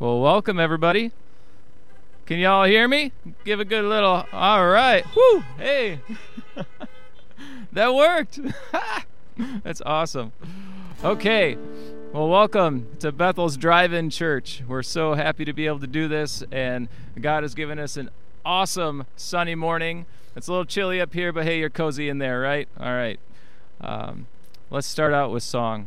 Well, welcome everybody. Can y'all hear me? Give a good little. All right. Woo! Hey, that worked. That's awesome. Okay. Well, welcome to Bethel's Drive-In Church. We're so happy to be able to do this, and God has given us an awesome sunny morning. It's a little chilly up here, but hey, you're cozy in there, right? All right. Um, let's start out with song.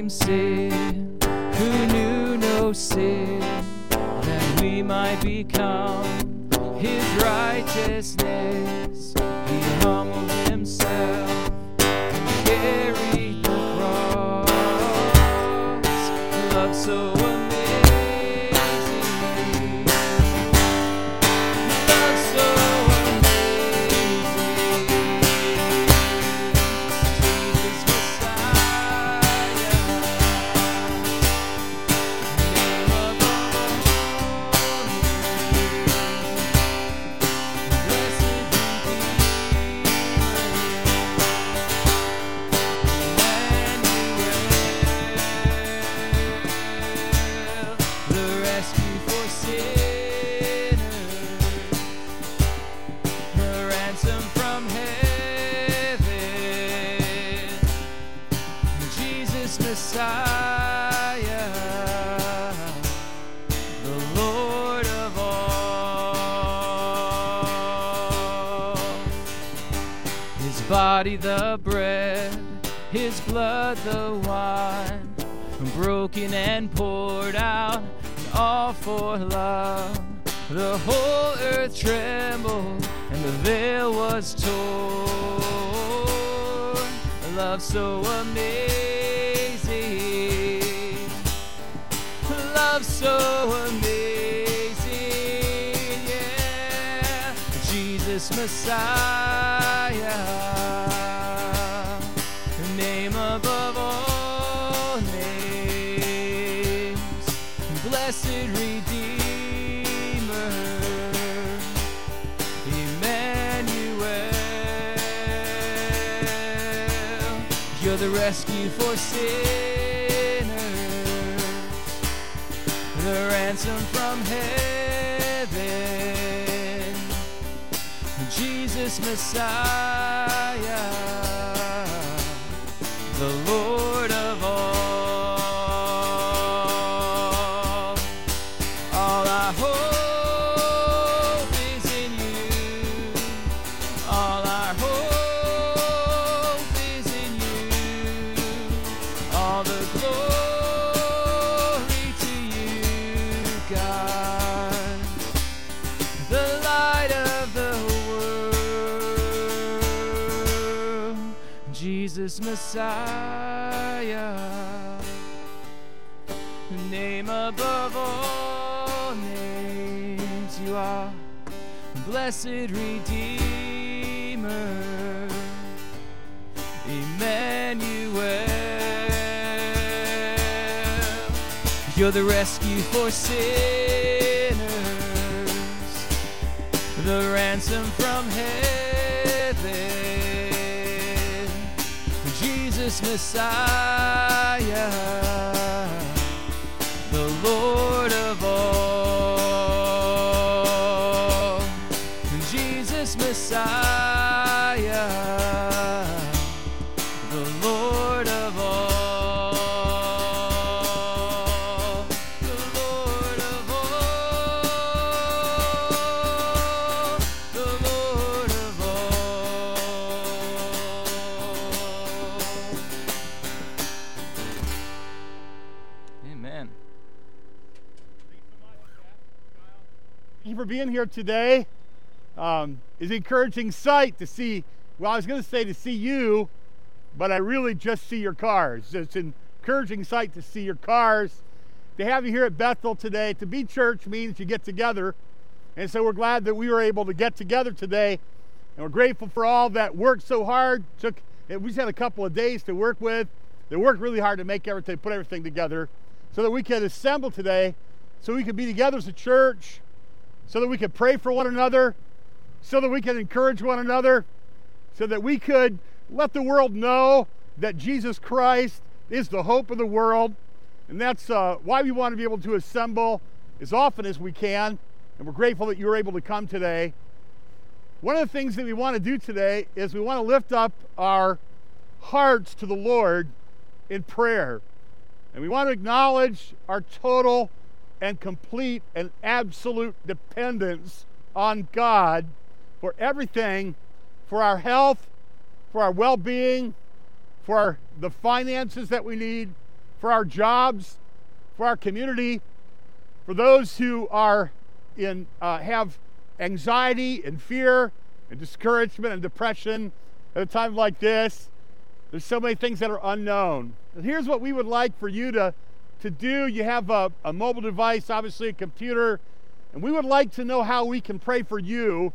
became sin who knew no sin, that we might become his righteousness. Jesus Messiah, the Lord of all. His body the bread, his blood the wine, broken and poured out, and all for love. The whole earth trembled, and the veil was torn. Love so amazing, love so amazing, yeah. Jesus Messiah, rescue for sinners. The ransom from heaven, Jesus Messiah, the Lord blessed Redeemer, Emmanuel. You're the rescue for sinners, the ransom from heaven, Jesus Messiah the Lord here today. Um, it's encouraging sight to see. Well, I was going to say to see you, but I really just see your cars. It's an encouraging sight to see your cars. To have you here at Bethel today, to be church means you get together. And so we're glad that we were able to get together today. And we're grateful for all that worked so hard. Took we just had a couple of days to work with. They worked really hard to make everything, put everything together, so that we could assemble today, so we could be together as a church, so that we could pray for one another, so that we could encourage one another, so that we could let the world know that Jesus Christ is the hope of the world. And that's uh, why we want to be able to assemble as often as we can. And we're grateful that you were able to come today. One of the things that we want to do today is we want to lift up our hearts to the Lord in prayer. And we want to acknowledge our total and complete and absolute dependence on God for everything, for our health, for our well being, for our, the finances that we need, for our jobs, for our community, for those who are in, uh, have anxiety and fear and discouragement and depression at a time like this. There's so many things that are unknown. And here's what we would like for you to, to do. You have a, a mobile device, obviously a computer, and we would like to know how we can pray for you,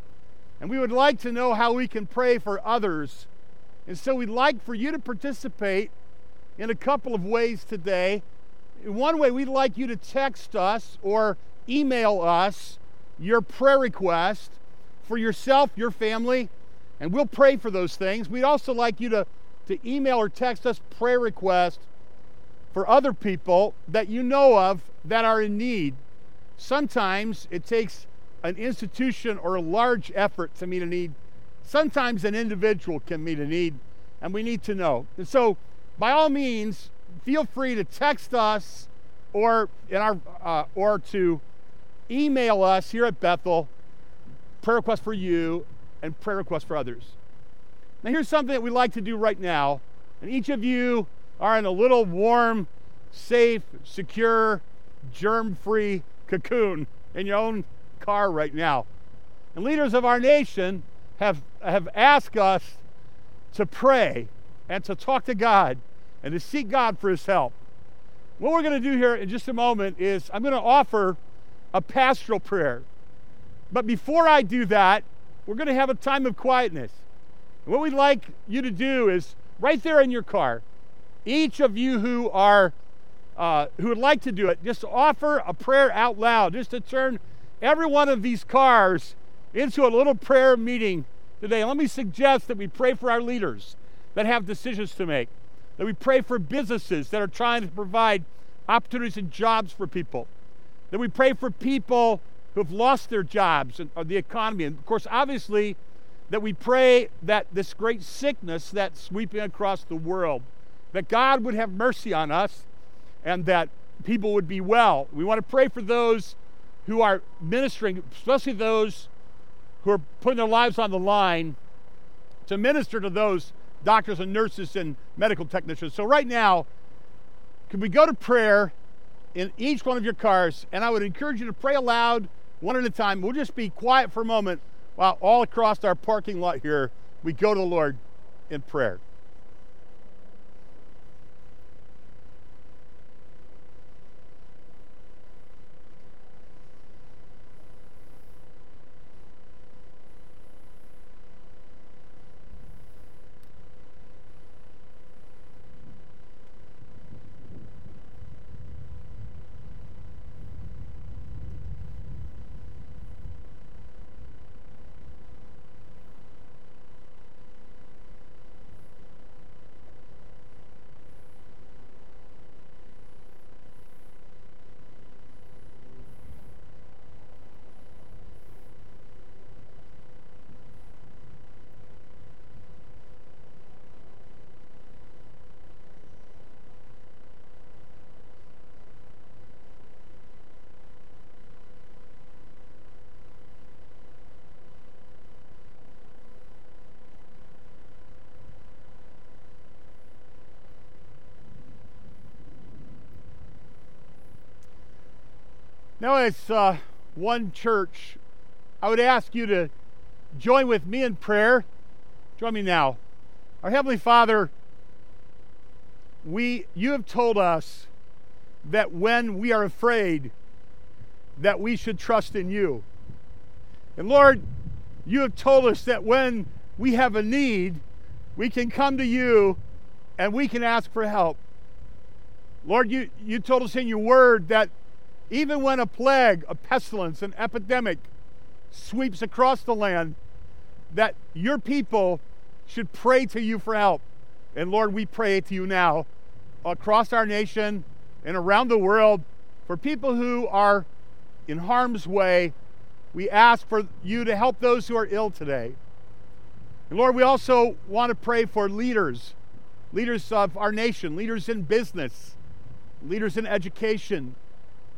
and we would like to know how we can pray for others. And so we'd like for you to participate in a couple of ways today. In one way, we'd like you to text us or email us your prayer request for yourself, your family, and we'll pray for those things. We'd also like you to, to email or text us prayer requests for other people that you know of that are in need. Sometimes it takes an institution or a large effort to meet a need. Sometimes an individual can meet a need, and we need to know. And so, by all means, feel free to text us or in our uh, or to email us here at Bethel prayer requests for you and prayer requests for others. Now, here's something that we like to do right now, and each of you are in a little warm, safe, secure, germ free cocoon in your own car right now. And leaders of our nation have, have asked us to pray and to talk to God and to seek God for his help. What we're going to do here in just a moment is I'm going to offer a pastoral prayer. But before I do that, we're going to have a time of quietness. What we'd like you to do is right there in your car, each of you who are uh, who would like to do it, just offer a prayer out loud, just to turn every one of these cars into a little prayer meeting today. Let me suggest that we pray for our leaders that have decisions to make, that we pray for businesses that are trying to provide opportunities and jobs for people, that we pray for people who have lost their jobs and the economy. And of course, obviously, that we pray that this great sickness that's sweeping across the world, that God would have mercy on us and that people would be well. We want to pray for those who are ministering, especially those who are putting their lives on the line to minister to those doctors and nurses and medical technicians. So, right now, can we go to prayer in each one of your cars? And I would encourage you to pray aloud one at a time. We'll just be quiet for a moment while all across our parking lot here we go to the Lord in prayer. Now, as uh, one church I would ask you to join with me in prayer. Join me now. Our Heavenly Father, we you have told us that when we are afraid that we should trust in you. And Lord, you have told us that when we have a need, we can come to you and we can ask for help. Lord, you, you told us in your word that even when a plague, a pestilence, an epidemic sweeps across the land, that your people should pray to you for help. And Lord, we pray to you now across our nation and around the world for people who are in harm's way. We ask for you to help those who are ill today. And Lord, we also want to pray for leaders, leaders of our nation, leaders in business, leaders in education.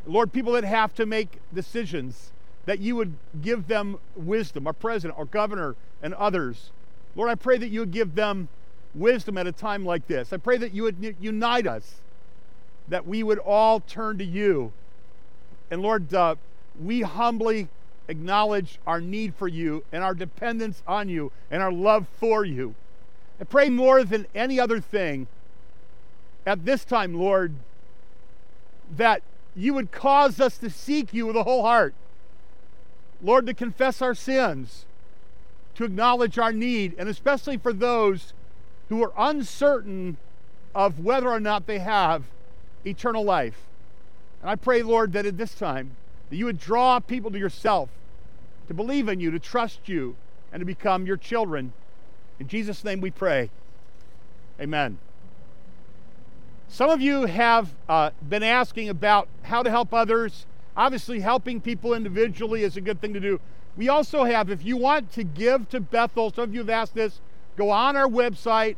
Lord, people that have to make decisions, that you would give them wisdom, our president, our governor, and others. Lord, I pray that you would give them wisdom at a time like this. I pray that you would unite us, that we would all turn to you. And Lord, uh, we humbly acknowledge our need for you and our dependence on you and our love for you. I pray more than any other thing at this time, Lord, that you would cause us to seek you with a whole heart. Lord, to confess our sins, to acknowledge our need, and especially for those who are uncertain of whether or not they have eternal life. And I pray, Lord, that at this time, that you would draw people to yourself, to believe in you, to trust you, and to become your children. In Jesus' name we pray. Amen. Some of you have uh, been asking about how to help others. Obviously, helping people individually is a good thing to do. We also have, if you want to give to Bethel, some of you have asked this, go on our website,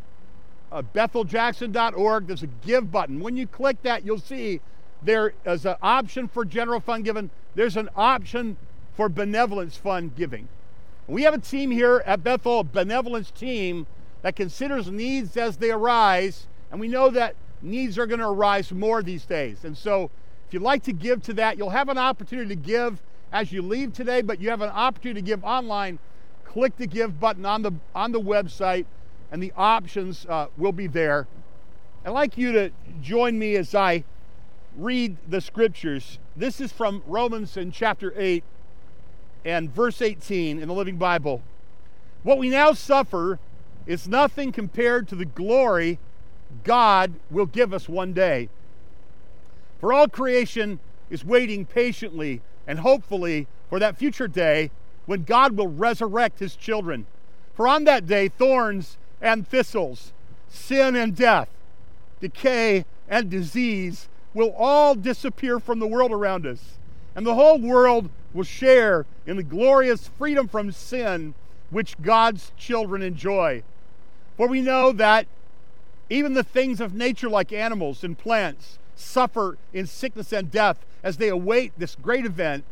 uh, betheljackson.org. There's a give button. When you click that, you'll see there is an option for general fund giving, there's an option for benevolence fund giving. We have a team here at Bethel, a benevolence team that considers needs as they arise, and we know that needs are going to arise more these days. And so, if you'd like to give to that, you'll have an opportunity to give as you leave today, but you have an opportunity to give online. Click the give button on the on the website, and the options uh, will be there. I'd like you to join me as I read the scriptures. This is from Romans in chapter 8 and verse 18 in the Living Bible. What we now suffer is nothing compared to the glory God will give us one day. For all creation is waiting patiently and hopefully for that future day when God will resurrect his children. For on that day, thorns and thistles, sin and death, decay and disease will all disappear from the world around us. And the whole world will share in the glorious freedom from sin which God's children enjoy. For we know that even the things of nature, like animals and plants, suffer in sickness and death as they await this great event.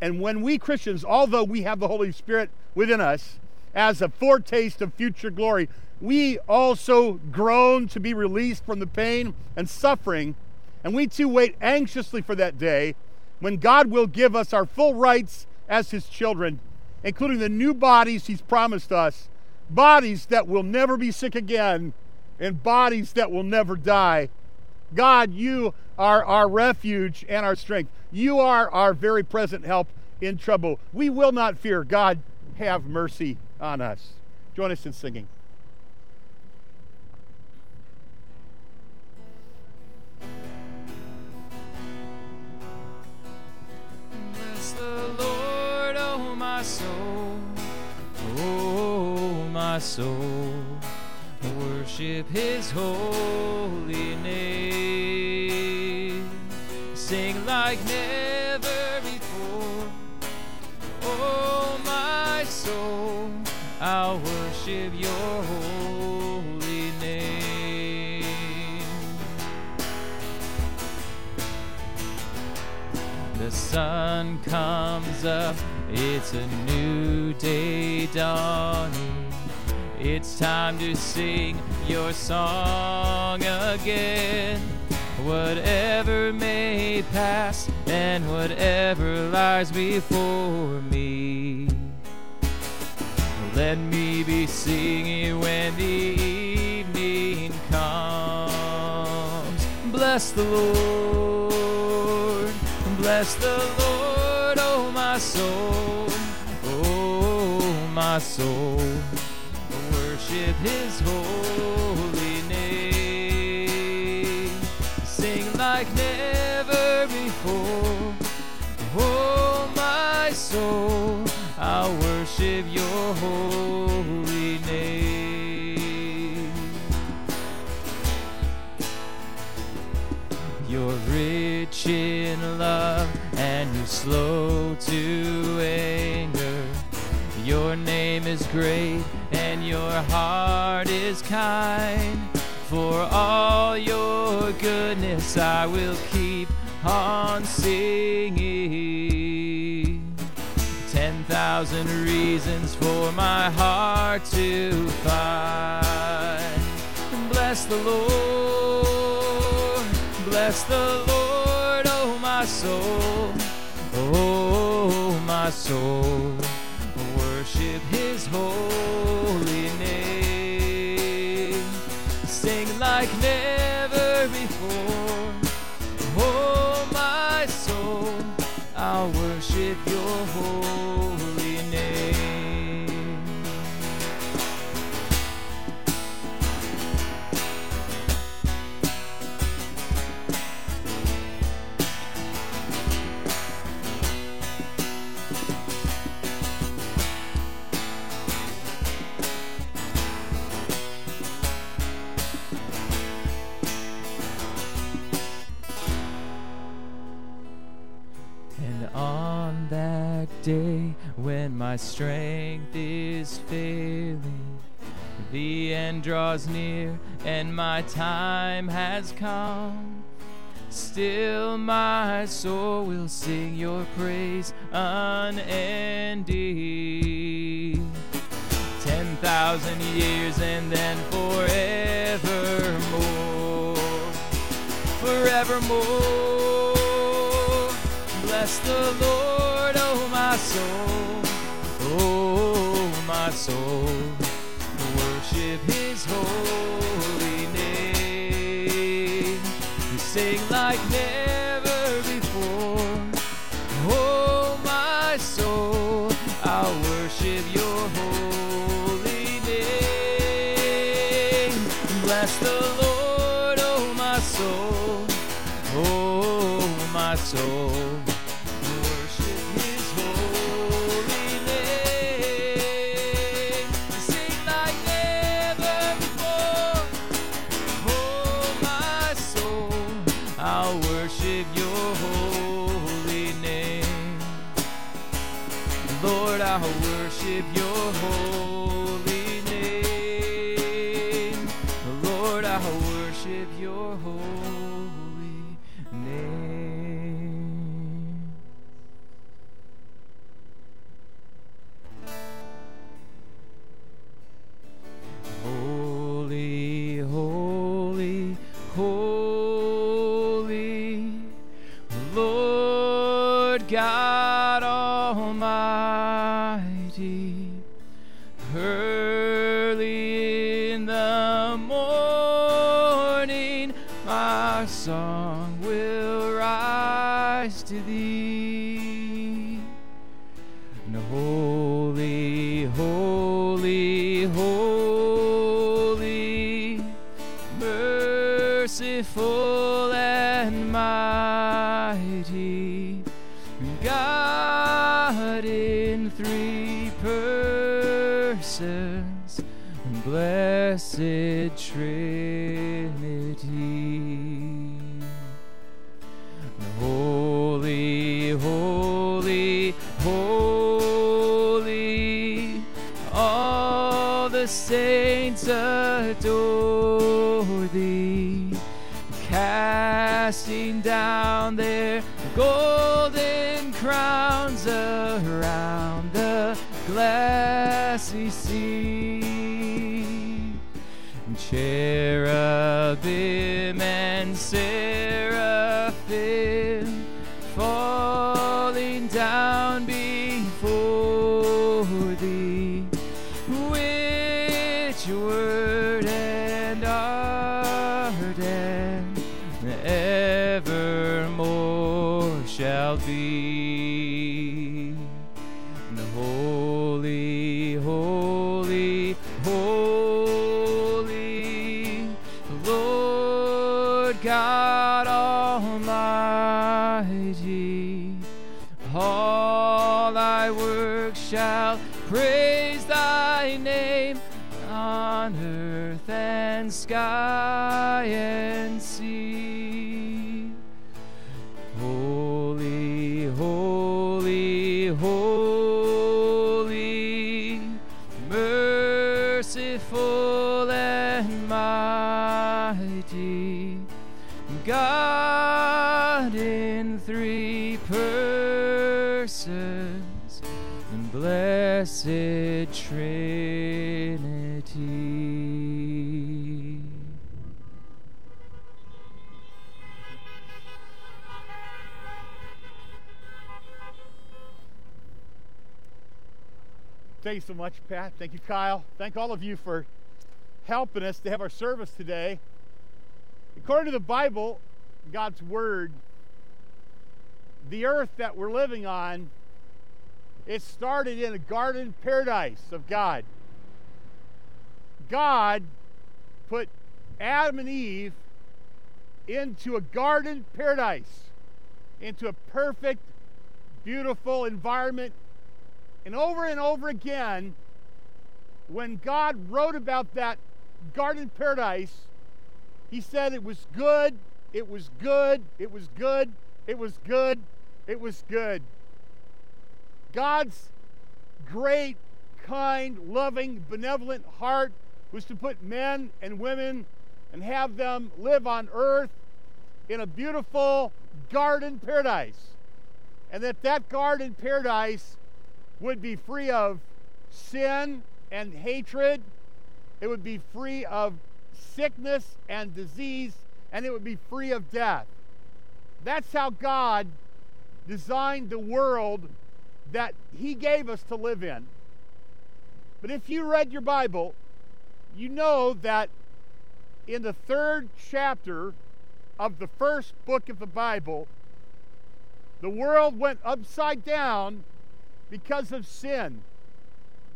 And when we Christians, although we have the Holy Spirit within us as a foretaste of future glory, we also groan to be released from the pain and suffering. And we too wait anxiously for that day when God will give us our full rights as His children, including the new bodies He's promised us, bodies that will never be sick again and bodies that will never die. God, you are our refuge and our strength. You are our very present help in trouble. We will not fear. God, have mercy on us. Join us in singing. Bless the Lord, oh my soul, oh my soul worship his holy name. Sing like never before. Oh, my soul, I'll worship your holy name. The sun comes up, it's a new day dawning. It's time to sing your song again. Whatever may pass and whatever lies before me. Let me be singing when the evening comes. Bless the Lord, bless the Lord, oh my soul, oh my soul. Worship his holy name. Sing like never before. Oh, my soul, I'll worship your holy name. You're rich in love and you're slow to anger. Your name is great kind. For all your goodness, I will keep on singing. Ten thousand reasons for my heart to find. Bless the Lord, bless the Lord, oh my soul, oh my soul. Worship his holy name. Sing like never before. Oh, my soul, I'll worship my strength is failing, the end draws near and my time has come. Still, my soul will sing your praise unending. Ten thousand years and then forevermore forevermore. Bless the Lord, oh my soul, my soul. Worship His holy name. Sing like to thee. Seraphim blessed Trinity. Thank you so much, Pat. Thank you, Kyle. Thank all of you for helping us to have our service today. According to the Bible, God's Word, the earth that we're living on, it started in a garden paradise of God. God put Adam and Eve into a garden paradise, into a perfect, beautiful environment and over and over again, when God wrote about that garden paradise, he said it was good, it was good, it was good, it was good, it was good. God's great, kind, loving, benevolent heart was to put men and women and have them live on earth in a beautiful garden paradise. And that that garden paradise would be free of sin and hatred. It would be free of sickness and disease, and it would be free of death. That's how God designed the world that He gave us to live in. But if you read your Bible, you know that in the third chapter of the first book of the Bible, the world went upside down because of sin.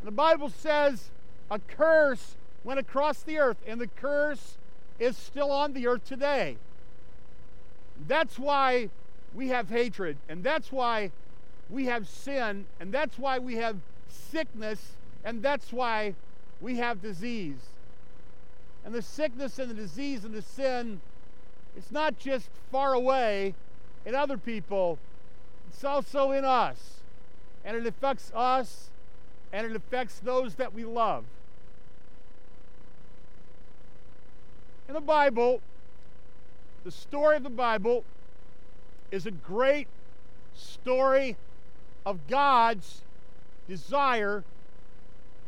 The Bible says a curse went across the earth, and the curse is still on the earth today. That's why we have hatred, and that's why we have sin, and that's why we have sickness, and that's why we have disease. And the sickness and the disease and the sin, it's not just far away in other people, it's also in us and it affects us and it affects those that we love. In the Bible, the story of the Bible is a great story of God's desire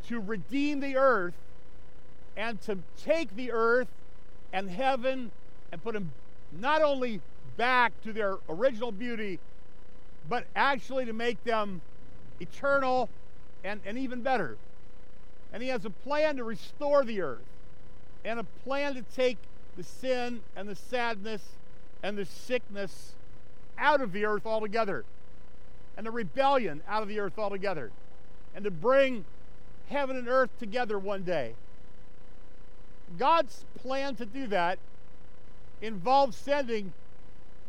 to redeem the earth and to take the earth and heaven and put them not only back to their original beauty, but actually to make them eternal, and, and even better. And he has a plan to restore the earth and a plan to take the sin and the sadness and the sickness out of the earth altogether and the rebellion out of the earth altogether and to bring heaven and earth together one day. God's plan to do that involves sending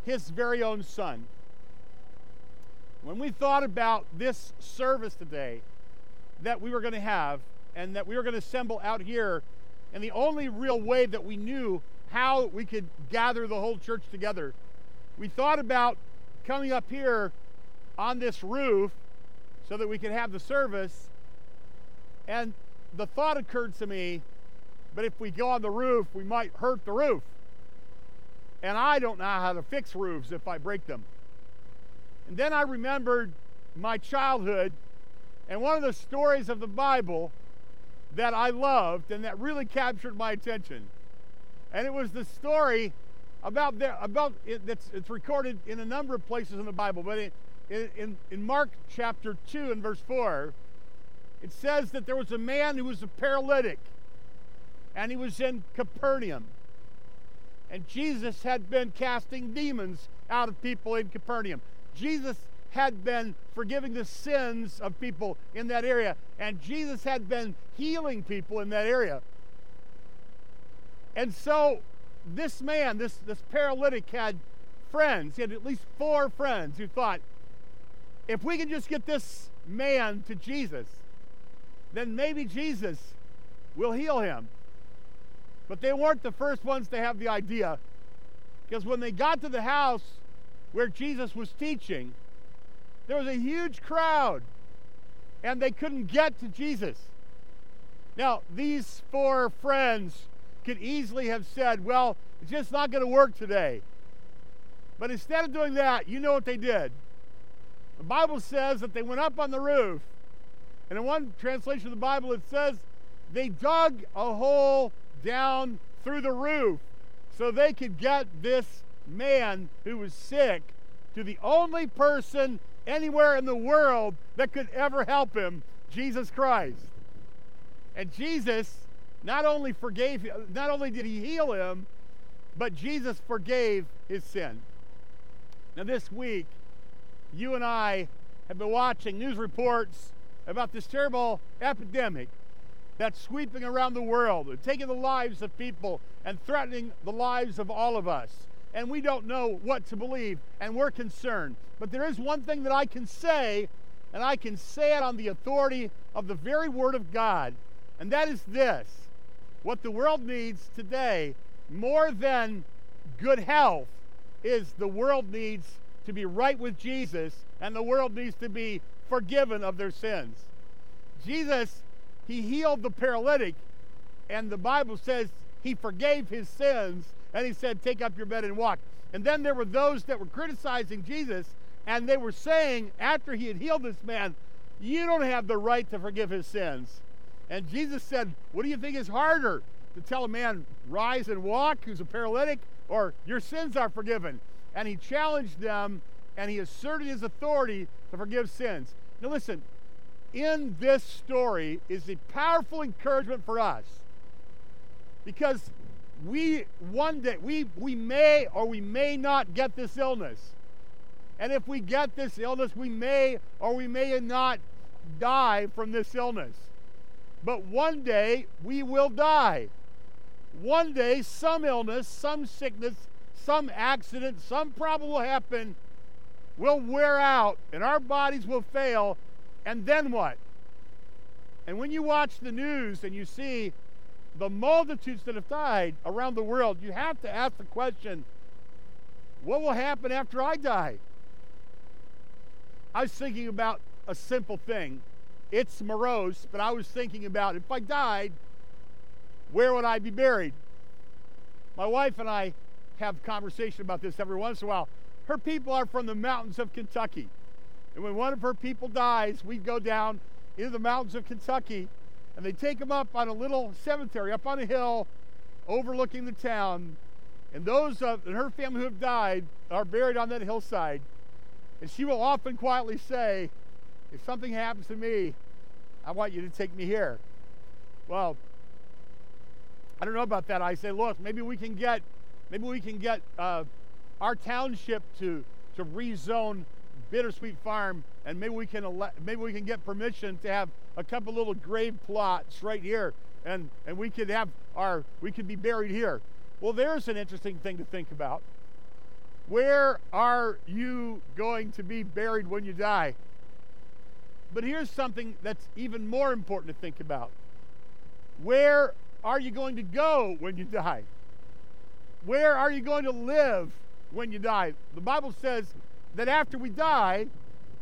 his very own son. When we thought about this service today that we were going to have and that we were going to assemble out here, and the only real way that we knew how we could gather the whole church together, we thought about coming up here on this roof so that we could have the service. And the thought occurred to me, but if we go on the roof, we might hurt the roof. And I don't know how to fix roofs if I break them. And then I remembered my childhood and one of the stories of the Bible that I loved and that really captured my attention. And it was the story about there about it, that's it's recorded in a number of places in the Bible, but in, in, in Mark chapter 2 and verse 4, it says that there was a man who was a paralytic and he was in Capernaum. And Jesus had been casting demons out of people in Capernaum. Jesus had been forgiving the sins of people in that area. And Jesus had been healing people in that area. And so this man, this, this paralytic, had friends. He had at least four friends who thought, if we can just get this man to Jesus, then maybe Jesus will heal him. But they weren't the first ones to have the idea. Because when they got to the house where Jesus was teaching, there was a huge crowd and they couldn't get to Jesus. Now, these four friends could easily have said, Well, it's just not going to work today. But instead of doing that, you know what they did? The Bible says that they went up on the roof. And in one translation of the Bible, it says they dug a hole down through the roof so they could get this man who was sick to the only person anywhere in the world that could ever help him Jesus Christ. And Jesus not only forgave not only did he heal him, but Jesus forgave his sin. Now this week, you and I have been watching news reports about this terrible epidemic that's sweeping around the world taking the lives of people and threatening the lives of all of us. And we don't know what to believe, and we're concerned. But there is one thing that I can say, and I can say it on the authority of the very Word of God, and that is this what the world needs today, more than good health, is the world needs to be right with Jesus, and the world needs to be forgiven of their sins. Jesus, he healed the paralytic, and the Bible says he forgave his sins, and he said, Take up your bed and walk. And then there were those that were criticizing Jesus, and they were saying, after he had healed this man, You don't have the right to forgive his sins. And Jesus said, What do you think is harder? To tell a man, rise and walk, who's a paralytic, or your sins are forgiven? And he challenged them and he asserted his authority to forgive sins. Now, listen, in this story is a powerful encouragement for us because we one day we we may or we may not get this illness and if we get this illness we may or we may not die from this illness but one day we will die. One day, some illness, some sickness, some accident, some problem will happen, We'll wear out, and our bodies will fail. And then what? And when you watch the news and you see the multitudes that have died around the world, you have to ask the question what will happen after I die? I was thinking about a simple thing it's morose, but I was thinking about if I died, where would I be buried? My wife and I have conversation about this every once in a while. Her people are from the mountains of Kentucky. And when one of her people dies, we go down into the mountains of Kentucky and they take him up on a little cemetery up on a hill overlooking the town. And those of and her family who have died are buried on that hillside. And she will often quietly say, if something happens to me, I want you to take me here. Well, I don't know about that. I say, look, maybe we can get, maybe we can get uh, our township to to rezone Bittersweet Farm, and maybe we can ele- maybe we can get permission to have a couple little grave plots right here, and and we could have our we could be buried here. Well, there's an interesting thing to think about. Where are you going to be buried when you die? But here's something that's even more important to think about. Where are you going to go when you die? Where are you going to live when you die? The Bible says that after we die,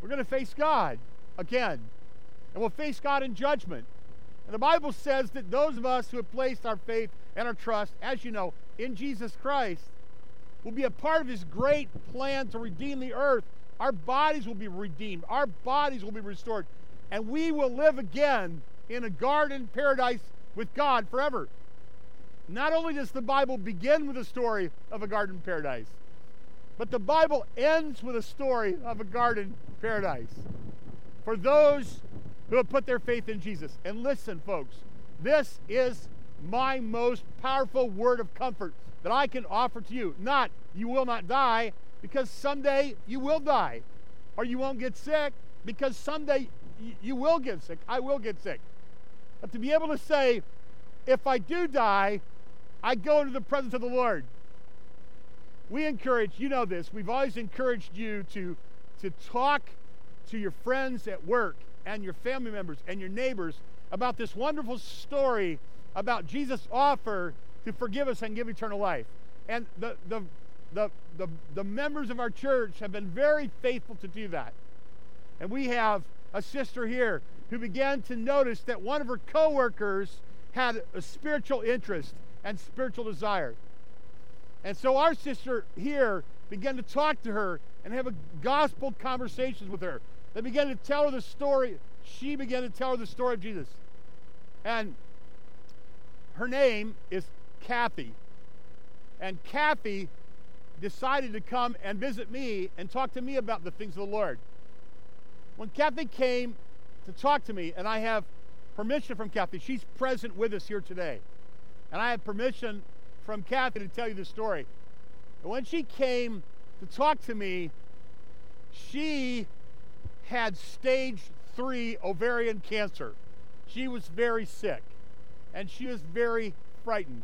we're going to face God again. And we'll face God in judgment. And the Bible says that those of us who have placed our faith and our trust, as you know, in Jesus Christ, will be a part of his great plan to redeem the earth our bodies will be redeemed, our bodies will be restored, and we will live again in a garden paradise with God forever. Not only does the Bible begin with a story of a garden paradise, but the Bible ends with a story of a garden paradise for those who have put their faith in Jesus. And listen, folks, this is my most powerful word of comfort that I can offer to you. Not you will not die, because someday you will die. Or you won't get sick, because someday you will get sick. I will get sick. But to be able to say, if I do die, I go into the presence of the Lord. We encourage, you know this, we've always encouraged you to, to talk to your friends at work and your family members and your neighbors about this wonderful story about Jesus' offer to forgive us and give eternal life. And the, the, the, the, the members of our church have been very faithful to do that. And we have a sister here who began to notice that one of her coworkers had a spiritual interest and spiritual desire. And so our sister here began to talk to her and have a gospel conversations with her. They began to tell her the story. She began to tell her the story of Jesus. And her name is Kathy. And Kathy decided to come and visit me and talk to me about the things of the Lord. When Kathy came to talk to me, and I have permission from Kathy, she's present with us here today. And I have permission from Kathy to tell you the story. And when she came to talk to me, she had stage three ovarian cancer. She was very sick, and she was very frightened,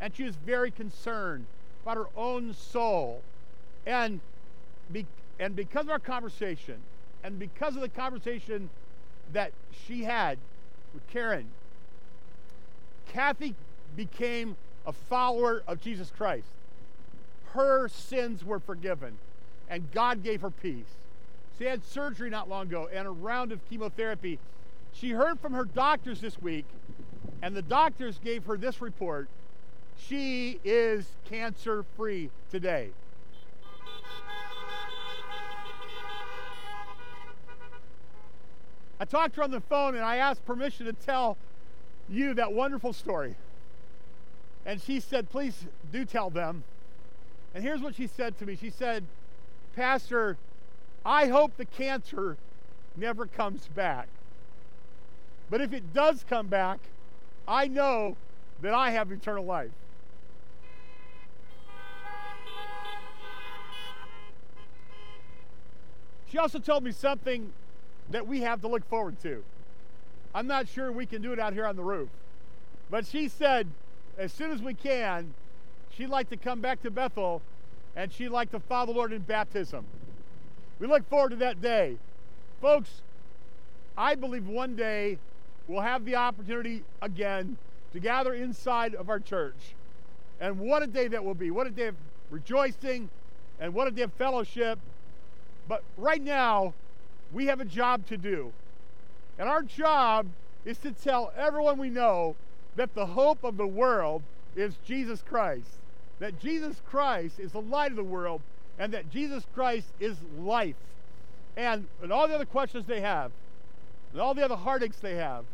and she was very concerned about her own soul. And, be, and because of our conversation, and because of the conversation that she had with Karen, Kathy became a follower of Jesus Christ. Her sins were forgiven, and God gave her peace. She had surgery not long ago and a round of chemotherapy. She heard from her doctors this week, and the doctors gave her this report she is cancer free today. I talked to her on the phone and I asked permission to tell you that wonderful story. And she said, Please do tell them. And here's what she said to me She said, Pastor, I hope the cancer never comes back. But if it does come back, I know that I have eternal life. She also told me something that we have to look forward to. I'm not sure we can do it out here on the roof. But she said, as soon as we can, she'd like to come back to Bethel and she'd like to follow the Lord in baptism. We look forward to that day. Folks, I believe one day we'll have the opportunity again to gather inside of our church. And what a day that will be. What a day of rejoicing and what a day of fellowship. But right now, we have a job to do. And our job is to tell everyone we know that the hope of the world is Jesus Christ. That Jesus Christ is the light of the world and that Jesus Christ is life. And, and all the other questions they have, and all the other heartaches they have,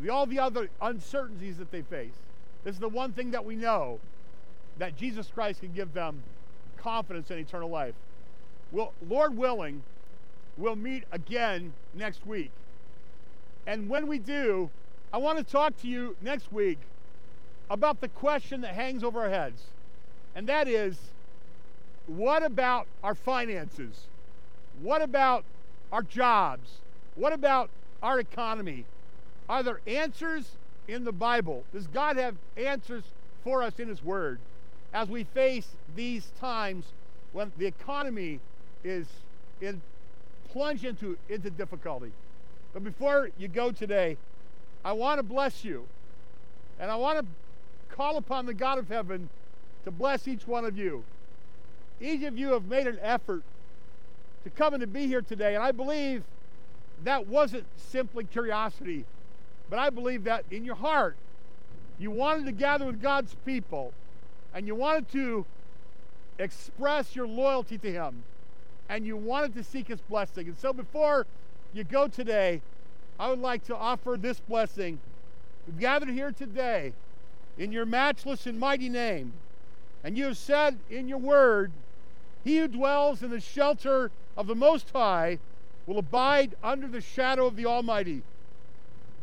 the, all the other uncertainties that they face, this is the one thing that we know that Jesus Christ can give them confidence in eternal life. Well, Lord willing, we'll meet again next week. And when we do, I want to talk to you next week about the question that hangs over our heads. And that is what about our finances? What about our jobs? What about our economy? Are there answers in the Bible? Does God have answers for us in His Word as we face these times when the economy is in plunge into into difficulty? But before you go today, I want to bless you. And I want to call upon the God of heaven to bless each one of you. Each of you have made an effort to come and to be here today. And I believe that wasn't simply curiosity, but I believe that in your heart, you wanted to gather with God's people and you wanted to express your loyalty to Him and you wanted to seek His blessing. And so before you go today, I would like to offer this blessing. We've gathered here today in your matchless and mighty name, and you have said in your word, He who dwells in the shelter of the Most High will abide under the shadow of the Almighty.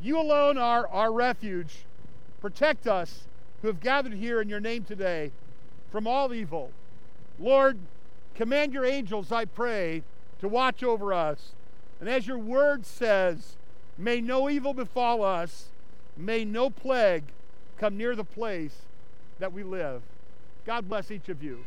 You alone are our refuge. Protect us who have gathered here in your name today. from all evil. Lord, command your angels, I pray, to watch over us. And as your word says, may no evil befall us, may no plague come near the place that we live. God bless each of you.